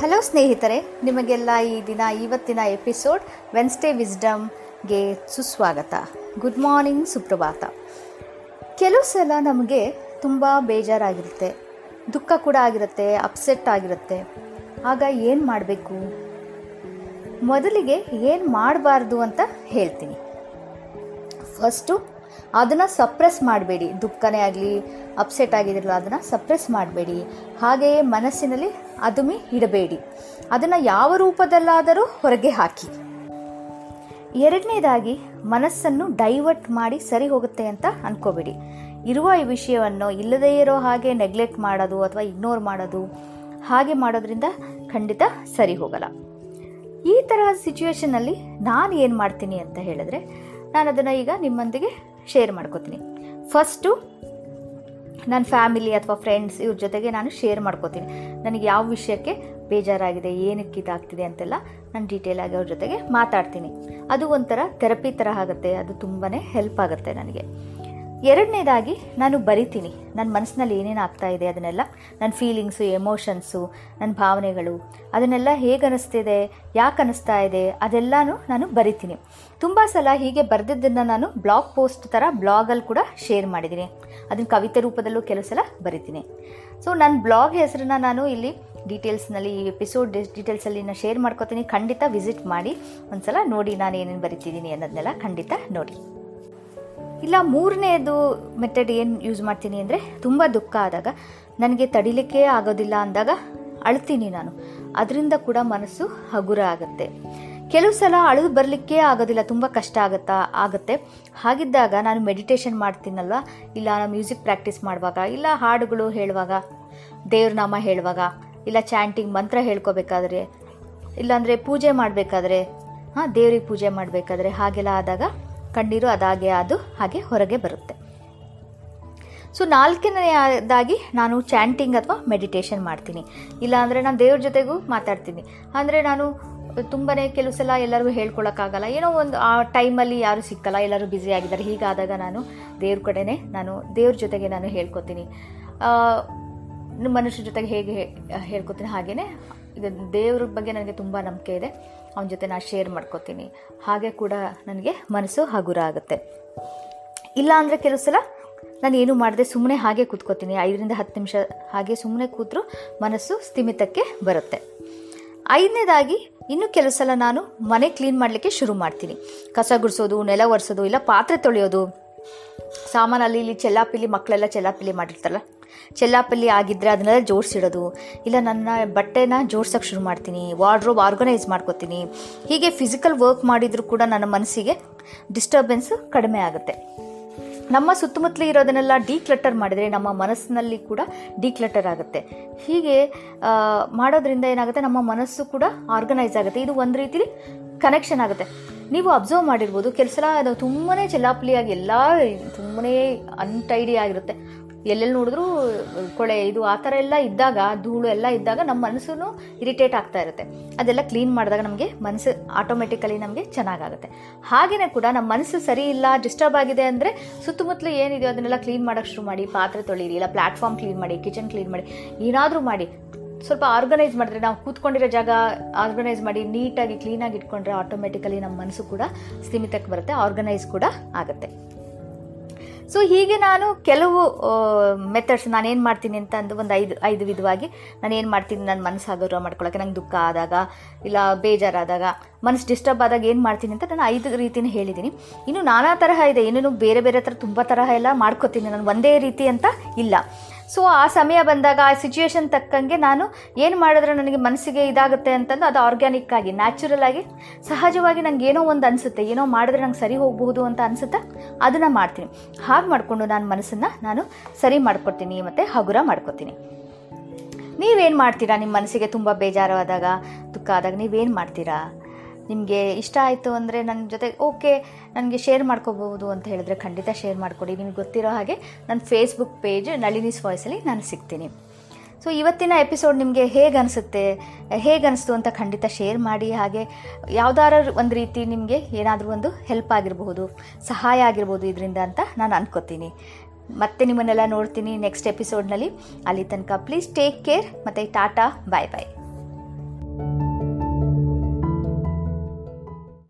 Hello ಸ್ನೇಹಿತರೆ, ನಿಮಗೆಲ್ಲ ಈ ದಿನ, ಇವತ್ತಿನ ಎಪಿಸೋಡ್ ವೆನ್ಸ್ಡೇ ವಿಸ್ಡಮ್ಗೆ ಸುಸ್ವಾಗತ. ಗುಡ್ ಮಾರ್ನಿಂಗ್ ಸುಪ್ರಭಾತ. ಕೆಲವು ಸಲ ನಮಗೆ ತುಂಬ ಬೇಜಾರಾಗಿರುತ್ತೆ. ದುಃಖ ಕೂಡ ಆಗಿರುತ್ತೆ ಅಪ್ಸೆಟ್ ಆಗಿರುತ್ತೆ. ಆಗ ಏನು ಮಾಡಬೇಕು? ಮೊದಲಿಗೆ ಏನು ಮಾಡಬಾರ್ದು ಅಂತ ಹೇಳ್ತೀನಿ. ಫಸ್ಟು ಅದನ್ನು ಸಪ್ರೆಸ್ ಮಾಡಬೇಡಿ. ದುಃಖನೇ ಆಗಲಿ ಅಪ್ಸೆಟ್ ಆಗಿದಿರಲ್ಲ ಅದನ್ನು ಸಪ್ರೆಸ್ ಮಾಡಬೇಡಿ. ಹಾಗೆಯೇ ಮನಸ್ಸಿನಲ್ಲಿ ಅದುಮಿ ಇಡಬೇಡಿ. ಅದನ್ನು ಯಾವ ರೂಪದಲ್ಲಾದರೂ ಹೊರಗೆ ಹಾಕಿ. ಎರಡನೇದಾಗಿ, ಮನಸ್ಸನ್ನು ಡೈವರ್ಟ್ ಮಾಡಿ ಸರಿ ಹೋಗುತ್ತೆ ಅಂತ ಅನ್ಕೋಬೇಡಿ. ಇರುವ ಈ ವಿಷಯವನ್ನು ಇಲ್ಲದೇ ಇರೋ ಹಾಗೆ ನೆಗ್ಲೆಕ್ಟ್ ಮಾಡೋದು ಅಥವಾ ಇಗ್ನೋರ್ ಮಾಡೋದು, ಹಾಗೆ ಮಾಡೋದ್ರಿಂದ ಖಂಡಿತ ಸರಿ ಹೋಗಲ್ಲ. ಈ ತರಹ ಸಿಚುವೇಶನಲ್ಲಿ ನಾನು ಏನು ಮಾಡ್ತೀನಿ ಅಂತ ಹೇಳಿದ್ರೆ ನಾನು ಅದನ್ನು ಈಗ ನಿಮ್ಮೊಂದಿಗೆ ಶೇರ್ ಮಾಡ್ಕೋತೀನಿ. ಫಸ್ಟು ನನ್ನ ಫ್ಯಾಮಿಲಿ ಅಥವಾ ಫ್ರೆಂಡ್ಸ್ ಇವ್ರ ಜೊತೆಗೆ ನಾನು ಶೇರ್ ಮಾಡ್ಕೋತೀನಿ. ನನಗೆ ಯಾವ ವಿಷಯಕ್ಕೆ ಬೇಜಾರಾಗಿದೆ, ಏನಕ್ಕೆ ಇದಾಗ್ತಿದೆ ಅಂತೆಲ್ಲ ನಾನು ಡೀಟೇಲಾಗಿ ಅವ್ರ ಜೊತೆಗೆ ಮಾತಾಡ್ತೀನಿ. ಅದು ಒಂಥರ ಥೆರಪಿ ಥರ ಆಗುತ್ತೆ, ಅದು ತುಂಬಾ ಹೆಲ್ಪ್ ಆಗುತ್ತೆ ನನಗೆ. ಎರಡನೇದಾಗಿ ನಾನು ಬರಿತೀನಿ. ನನ್ನ ಮನಸ್ಸಿನಲ್ಲಿ ಏನೇನು ಆಗ್ತಾ ಇದೆ ಅದನ್ನೆಲ್ಲ. ನನ್ನ ಫೀಲಿಂಗ್ಸು ಎಮೋಷನ್ಸು ನನ್ನ ಭಾವನೆಗಳು, ಅದನ್ನೆಲ್ಲ ಹೇಗೆ ಅನ್ನಿಸ್ತಿದೆ ಯಾಕೆ ಅನ್ನಿಸ್ತಾ ಇದೆ, ಅದೆಲ್ಲನೂ ನಾನು ಬರಿತೀನಿ. ತುಂಬ ಸಲ ಹೀಗೆ ಬರೆದಿದ್ದನ್ನು ನಾನು ಬ್ಲಾಗ್ ಪೋಸ್ಟ್ ಥರ ಬ್ಲಾಗಲ್ಲಿ ಕೂಡ ಶೇರ್ ಮಾಡಿದ್ದೀನಿ. ಅದನ್ನು ಕವಿತೆ ರೂಪದಲ್ಲೂ ಕೆಲವು ಸಲ ಬರಿತೀನಿ. ಸೊ ನನ್ನ ಬ್ಲಾಗ್ ಹೆಸರನ್ನ ನಾನು ಇಲ್ಲಿ ಡೀಟೇಲ್ಸ್ನಲ್ಲಿ ಈ ಎಪಿಸೋಡ್ ಡೀಟೇಲ್ಸಲ್ಲಿ ನಾನು ಶೇರ್ ಮಾಡ್ಕೋತೀನಿ. ಖಂಡಿತ ವಿಸಿಟ್ ಮಾಡಿ. ಒಂದು ಸಲ ನೋಡಿ ನಾನು ಏನೇನು ಬರಿತಿದ್ದೀನಿ ಅನ್ನೋದನ್ನೆಲ್ಲ ಖಂಡಿತ ನೋಡಿ. ಇಲ್ಲ, ಮೂರನೇದು ಮೆಥಡ್ ಏನು ಯೂಸ್ ಮಾಡ್ತೀನಿ ಅಂದರೆ ತುಂಬ ದುಃಖ ಆದಾಗ, ನನಗೆ ತಡಿಲಿಕ್ಕೆ ಆಗೋದಿಲ್ಲ ಅಂದಾಗ ಅಳ್ತೀನಿ ನಾನು. ಅದರಿಂದ ಕೂಡ ಮನಸ್ಸು ಹಗುರ ಆಗುತ್ತೆ. ಕೆಲವು ಸಲ ಅಳು ಬರಲಿಕ್ಕೆ ಆಗೋದಿಲ್ಲ, ತುಂಬ ಕಷ್ಟ ಆಗುತ್ತಾ, ಆಗುತ್ತೆ. ಹಾಗಿದ್ದಾಗ ನಾನು ಮೆಡಿಟೇಷನ್ ಮಾಡ್ತೀನಲ್ವ? ಇಲ್ಲ ನಾನು ಮ್ಯೂಸಿಕ್ ಪ್ರಾಕ್ಟೀಸ್ ಮಾಡುವಾಗ, ಇಲ್ಲ, ಹಾಡುಗಳು ಹೇಳುವಾಗ ದೇವ್ರನಾಮ ಹೇಳುವಾಗ, ಇಲ್ಲ ಚಾಂಟಿಂಗ್ ಮಂತ್ರ ಹೇಳ್ಕೋಬೇಕಾದ್ರೆ, ಇಲ್ಲಾಂದರೆ ಪೂಜೆ ಮಾಡಬೇಕಾದ್ರೆ, ಹಾಂ, ದೇವ್ರಿಗೆ ಪೂಜೆ ಮಾಡಬೇಕಾದ್ರೆ, ಹಾಗೆಲ್ಲ ಆದಾಗ ಕಣ್ಣೀರು ಅದಾಗೆ ಅದು ಹಾಗೆ ಹೊರಗೆ ಬರುತ್ತೆ. ಸೊ ನಾಲ್ಕನೆಯದಾಗಿ ನಾನು ಚಾಂಟಿಂಗ್ ಅಥವಾ ಮೆಡಿಟೇಷನ್ ಮಾಡ್ತೀನಿ. ಇಲ್ಲಾಂದರೆ ನಾನು ದೇವ್ರ ಜೊತೆಗೂ ಮಾತಾಡ್ತೀನಿ. ಅಂದರೆ ನಾನು ತುಂಬಾ ಕೆಲವು ಸಲ ಎಲ್ಲರಿಗೂ ಹೇಳ್ಕೊಳಕ್ಕಾಗಲ್ಲ. ಏನೋ ಒಂದು ಆ ಟೈಮಲ್ಲಿ ಯಾರು ಸಿಕ್ಕಲ್ಲ, ಎಲ್ಲರೂ ಬ್ಯುಸಿ ಆಗಿದ್ದಾರೆ. ಹೀಗಾದಾಗ ನಾನು ದೇವ್ರ ಕಡೆನೇ ನಾನು ದೇವ್ರ ಜೊತೆಗೆ ನಾನು ಹೇಳ್ಕೊತೀನಿ. ಮನುಷ್ಯರ ಜೊತೆಗೆ ಹೇಗೆ ಹೇಳ್ಕೊತೀನಿ ಹಾಗೆಯೇ ಇದು. ದೇವ್ರ ಬಗ್ಗೆ ನನಗೆ ತುಂಬ ನಂಬಿಕೆ ಇದೆ. ಅವನ ಜೊತೆ ನಾನು ಶೇರ್ ಮಾಡ್ಕೋತೀನಿ. ಹಾಗೆ ಕೂಡ ನನಗೆ ಮನಸ್ಸು ಹಗುರ ಆಗುತ್ತೆ ಇಲ್ಲ ಅಂದರೆ ಕೆಲವು ಸಲ ನಾನು ಏನು ಮಾಡಿದೆ ಸುಮ್ಮನೆ ಹಾಗೆ ಕೂತ್ಕೋತೀನಿ. ಐದರಿಂದ ಹತ್ತು ನಿಮಿಷ ಹಾಗೆ ಸುಮ್ಮನೆ ಕೂತರೂ ಮನಸ್ಸು ಸ್ಥಿಮಿತಕ್ಕೆ ಬರುತ್ತೆ. ಐದನೇದಾಗಿ, ಇನ್ನು ಕೆಲವು ಸಲ ನಾನು ಮನೆ ಕ್ಲೀನ್ ಮಾಡಲಿಕ್ಕೆ ಶುರು ಮಾಡ್ತೀನಿ. ಕಸ ಗುಡಿಸೋದು, ನೆಲ ಒರೆಸೋದು, ಇಲ್ಲ ಪಾತ್ರೆ ತೊಳೆಯೋದು. ಸಾಮಾನಲ್ಲಿ ಇಲ್ಲಿ ಚೆಲ್ಲಾಪಿಲಿ ಮಕ್ಕಳೆಲ್ಲ ಚೆಲ್ಲಾಪಿಲಿ ಮಾಡಿರ್ತಾರಲ್ಲ ಚೆಲ್ಲಾಪಲ್ಲಿ ಆಗಿದ್ದರೆ ಅದನ್ನೆಲ್ಲ ಜೋಡಿಸಿಡೋದು. ಇಲ್ಲ, ನನ್ನ ಬಟ್ಟೆನ ಜೋಡ್ಸೋಕ್ಕೆ ಶುರು ಮಾಡ್ತೀನಿ. ವಾರ್ಡ್ರೋಬ್ ಆರ್ಗನೈಸ್ ಮಾಡ್ಕೋತೀನಿ. ಹೀಗೆ ಫಿಸಿಕಲ್ ವರ್ಕ್ ಮಾಡಿದರೂ ಕೂಡ ನನ್ನ ಮನಸ್ಸಿಗೆ ಡಿಸ್ಟರ್ಬೆನ್ಸ್ ಕಡಿಮೆ ಆಗುತ್ತೆ. ನಮ್ಮ ಸುತ್ತಮುತ್ತಲು ಇರೋದನ್ನೆಲ್ಲ ಡಿಕ್ಲಟರ್ ಮಾಡಿದರೆ ನಮ್ಮ ಮನಸ್ಸಿನಲ್ಲಿ ಕೂಡ ಡಿಕ್ಲಟರ್ ಆಗುತ್ತೆ. ಹೀಗೆ ಮಾಡೋದ್ರಿಂದ ಏನಾಗುತ್ತೆ? ನಮ್ಮ ಮನಸ್ಸು ಕೂಡ ಆರ್ಗನೈಸ್ ಆಗುತ್ತೆ. ಇದು ಒಂದು ರೀತಿಲಿ ಕನೆಕ್ಷನ್ ಆಗುತ್ತೆ. ನೀವು ಅಬ್ಸರ್ವ್ ಮಾಡಿರ್ಬೋದು. ಕೆಲಸ ಅದು ತುಂಬನೇ ಚೆಲ್ಲಾಪಲಿಯಾಗಿ ಎಲ್ಲ ತುಂಬನೇ ಅನ್ಟೈಡಿ ಆಗಿರುತ್ತೆ. ಎಲ್ಲೆಲ್ಲಿ ನೋಡಿದ್ರು ಕೊಳೆ ಇದು ಆ ಥರ ಎಲ್ಲ ಇದ್ದಾಗ, ಧೂಳು ಎಲ್ಲ ಇದ್ದಾಗ ನಮ್ಮ ಮನಸ್ಸು ಇರಿಟೇಟ್ ಆಗ್ತಾ ಇರುತ್ತೆ. ಅದೆಲ್ಲ ಕ್ಲೀನ್ ಮಾಡಿದಾಗ ನಮಗೆ ಮನಸ್ಸು ಆಟೋಮೆಟಿಕಲಿ ನಮಗೆ ಚೆನ್ನಾಗಾಗುತ್ತೆ. ಹಾಗೆಯೇ ಕೂಡ ನಮ್ಮ ಮನಸ್ಸು ಸರಿ ಇಲ್ಲ ಡಿಸ್ಟರ್ಬ್ ಆಗಿದೆ ಅಂದರೆ ಸುತ್ತಮುತ್ತಲು ಏನಿದೆಯೋ ಅದನ್ನೆಲ್ಲ ಕ್ಲೀನ್ ಮಾಡೋಕ್ಕೆ ಶುರು ಮಾಡಿ, ಪಾತ್ರೆ ತೊಳೀರಿ, ಇಲ್ಲ ಪ್ಲಾಟ್ಫಾರ್ಮ್ ಕ್ಲೀನ್ ಮಾಡಿ ಕಿಚನ್ ಕ್ಲೀನ್ ಮಾಡಿ, ಏನಾದರೂ ಮಾಡಿ. ಸ್ವಲ್ಪ ಆರ್ಗನೈಸ್ ಮಾಡಿದ್ರೆ, ನಾವು ಕೂತ್ಕೊಂಡಿರೋ ಜಾಗ ಆರ್ಗನೈಸ್ ಮಾಡಿ ನೀಟಾಗಿ ಕ್ಲೀನಾಗಿ ಇಟ್ಕೊಂಡ್ರೆ ಆಟೋಮೆಟಿಕಲಿ ನಮ್ಮ ಮನಸ್ಸು ಕೂಡ ಸ್ಥಿಮಿತಕ್ಕೆ ಬರುತ್ತೆ ಆರ್ಗನೈಸ್ ಕೂಡ ಆಗುತ್ತೆ. ಸೊ ಹೀಗೆ ನಾನು ಕೆಲವು ಮೆಥಡ್ಸ್ ನಾನು ಏನು ಮಾಡ್ತೀನಿ ಅಂತ ಅಂದು ಒಂದು ಐದು ಐದು ವಿಧವಾಗಿ ನಾನು ಏನು ಮಾಡ್ತೀನಿ ನನ್ನ ಮನಸ್ಸು ಹಗುರ ಮಾಡ್ಕೊಳ್ಳೋಕೆ ನಂಗೆ ದುಃಖ ಆದಾಗ ಇಲ್ಲ ಬೇಜಾರಾದಾಗ, ಮನಸ್ಸು ಡಿಸ್ಟರ್ಬ್ ಆದಾಗ ಏನು ಮಾಡ್ತೀನಿ ಅಂತ ನಾನು ಐದು ರೀತಿನ ಹೇಳಿದ್ದೀನಿ ಇನ್ನು ನಾನಾ ತರಹ ಇದೆ, ಏನೇನು ಬೇರೆ ಬೇರೆ ಥರ ತುಂಬ ತರಹ ಎಲ್ಲ ಮಾಡ್ಕೋತೀನಿ, ನಾನು ಒಂದೇ ರೀತಿ ಅಂತ ಇಲ್ಲ. ಸೊ ಆ ಸಮಯ ಬಂದಾಗ ಆ ಸಿಚುಯೇಷನ್ ತಕ್ಕಂಗೆ ನಾನು ಏನು ಮಾಡಿದ್ರೆ ನನಗೆ ಮನಸ್ಸಿಗೆ ಇದಾಗುತ್ತೆ ಅಂತಂದು ಅದು ಆರ್ಗ್ಯಾನಿಕ್ ಆಗಿ ನ್ಯಾಚುರಲ್ ಆಗಿ, ಸಹಜವಾಗಿ ನಂಗೆ ಏನೋ ಒಂದು ಅನಿಸುತ್ತೆ, ಏನೋ ಮಾಡಿದ್ರೆ ನಂಗೆ ಸರಿ ಹೋಗಬಹುದು ಅಂತ ಅನಿಸುತ್ತೆ, ಅದನ್ನು ಮಾಡ್ತೀನಿ. ಹಾಗೆ ಮಾಡಿಕೊಂಡು ನಾನು ಮನಸ್ಸನ್ನು ನಾನು ಸರಿ ಮಾಡ್ಕೊಡ್ತೀನಿ ಮತ್ತು ಹಗುರ ಮಾಡ್ಕೊತೀನಿ. ನೀವೇನು ಮಾಡ್ತೀರಾ? ನಿಮ್ಮ ಮನಸ್ಸಿಗೆ ತುಂಬ ಬೇಜಾರಾದಾಗ ದುಃಖ ಆದಾಗ ನೀವೇನು ಮಾಡ್ತೀರಾ? ನಿಮಗೆ ಇಷ್ಟ ಆಯಿತು ಅಂದರೆ ನನ್ನ ಜೊತೆ ಓಕೆ ನನಗೆ ಶೇರ್ ಮಾಡ್ಕೋಬಹುದು ಅಂತ ಹೇಳಿದ್ರೆ ಖಂಡಿತ ಶೇರ್ ಮಾಡಿಕೊಡಿ. ನಿಮ್ಗೆ ಗೊತ್ತಿರೋ ಹಾಗೆ ನನ್ನ ಫೇಸ್ಬುಕ್ ಪೇಜ್ ನಳಿನಿಸ್ ವಾಯ್ಸಲ್ಲಿ ನಾನು ಸಿಗ್ತೀನಿ. ಸೊ ಇವತ್ತಿನ ಎಪಿಸೋಡ್ ನಿಮಗೆ ಹೇಗೆ ಅನಿಸುತ್ತೆ? ಹೇಗೆ ಅನಿಸ್ತು ಅಂತ ಖಂಡಿತ ಶೇರ್ ಮಾಡಿ. ಹಾಗೆ ಯಾವ್ದಾರ ಒಂದು ರೀತಿ ನಿಮಗೆ ಏನಾದರೂ ಒಂದು ಹೆಲ್ಪ್ ಆಗಿರಬಹುದು, ಸಹಾಯ ಆಗಿರ್ಬೋದು ಇದರಿಂದ ಅಂತ ನಾನು ಅನ್ಕೋತೀನಿ. ಮತ್ತೆ ನಿಮ್ಮನ್ನೆಲ್ಲ ನೋಡ್ತೀನಿ ನೆಕ್ಸ್ಟ್ ಎಪಿಸೋಡ್ನಲ್ಲಿ ಅಲ್ಲಿ ತನಕ ಪ್ಲೀಸ್ ಟೇಕ್ ಕೇರ್ ಮತ್ತು ಟಾಟಾ ಬಾಯ್ ಬಾಯ್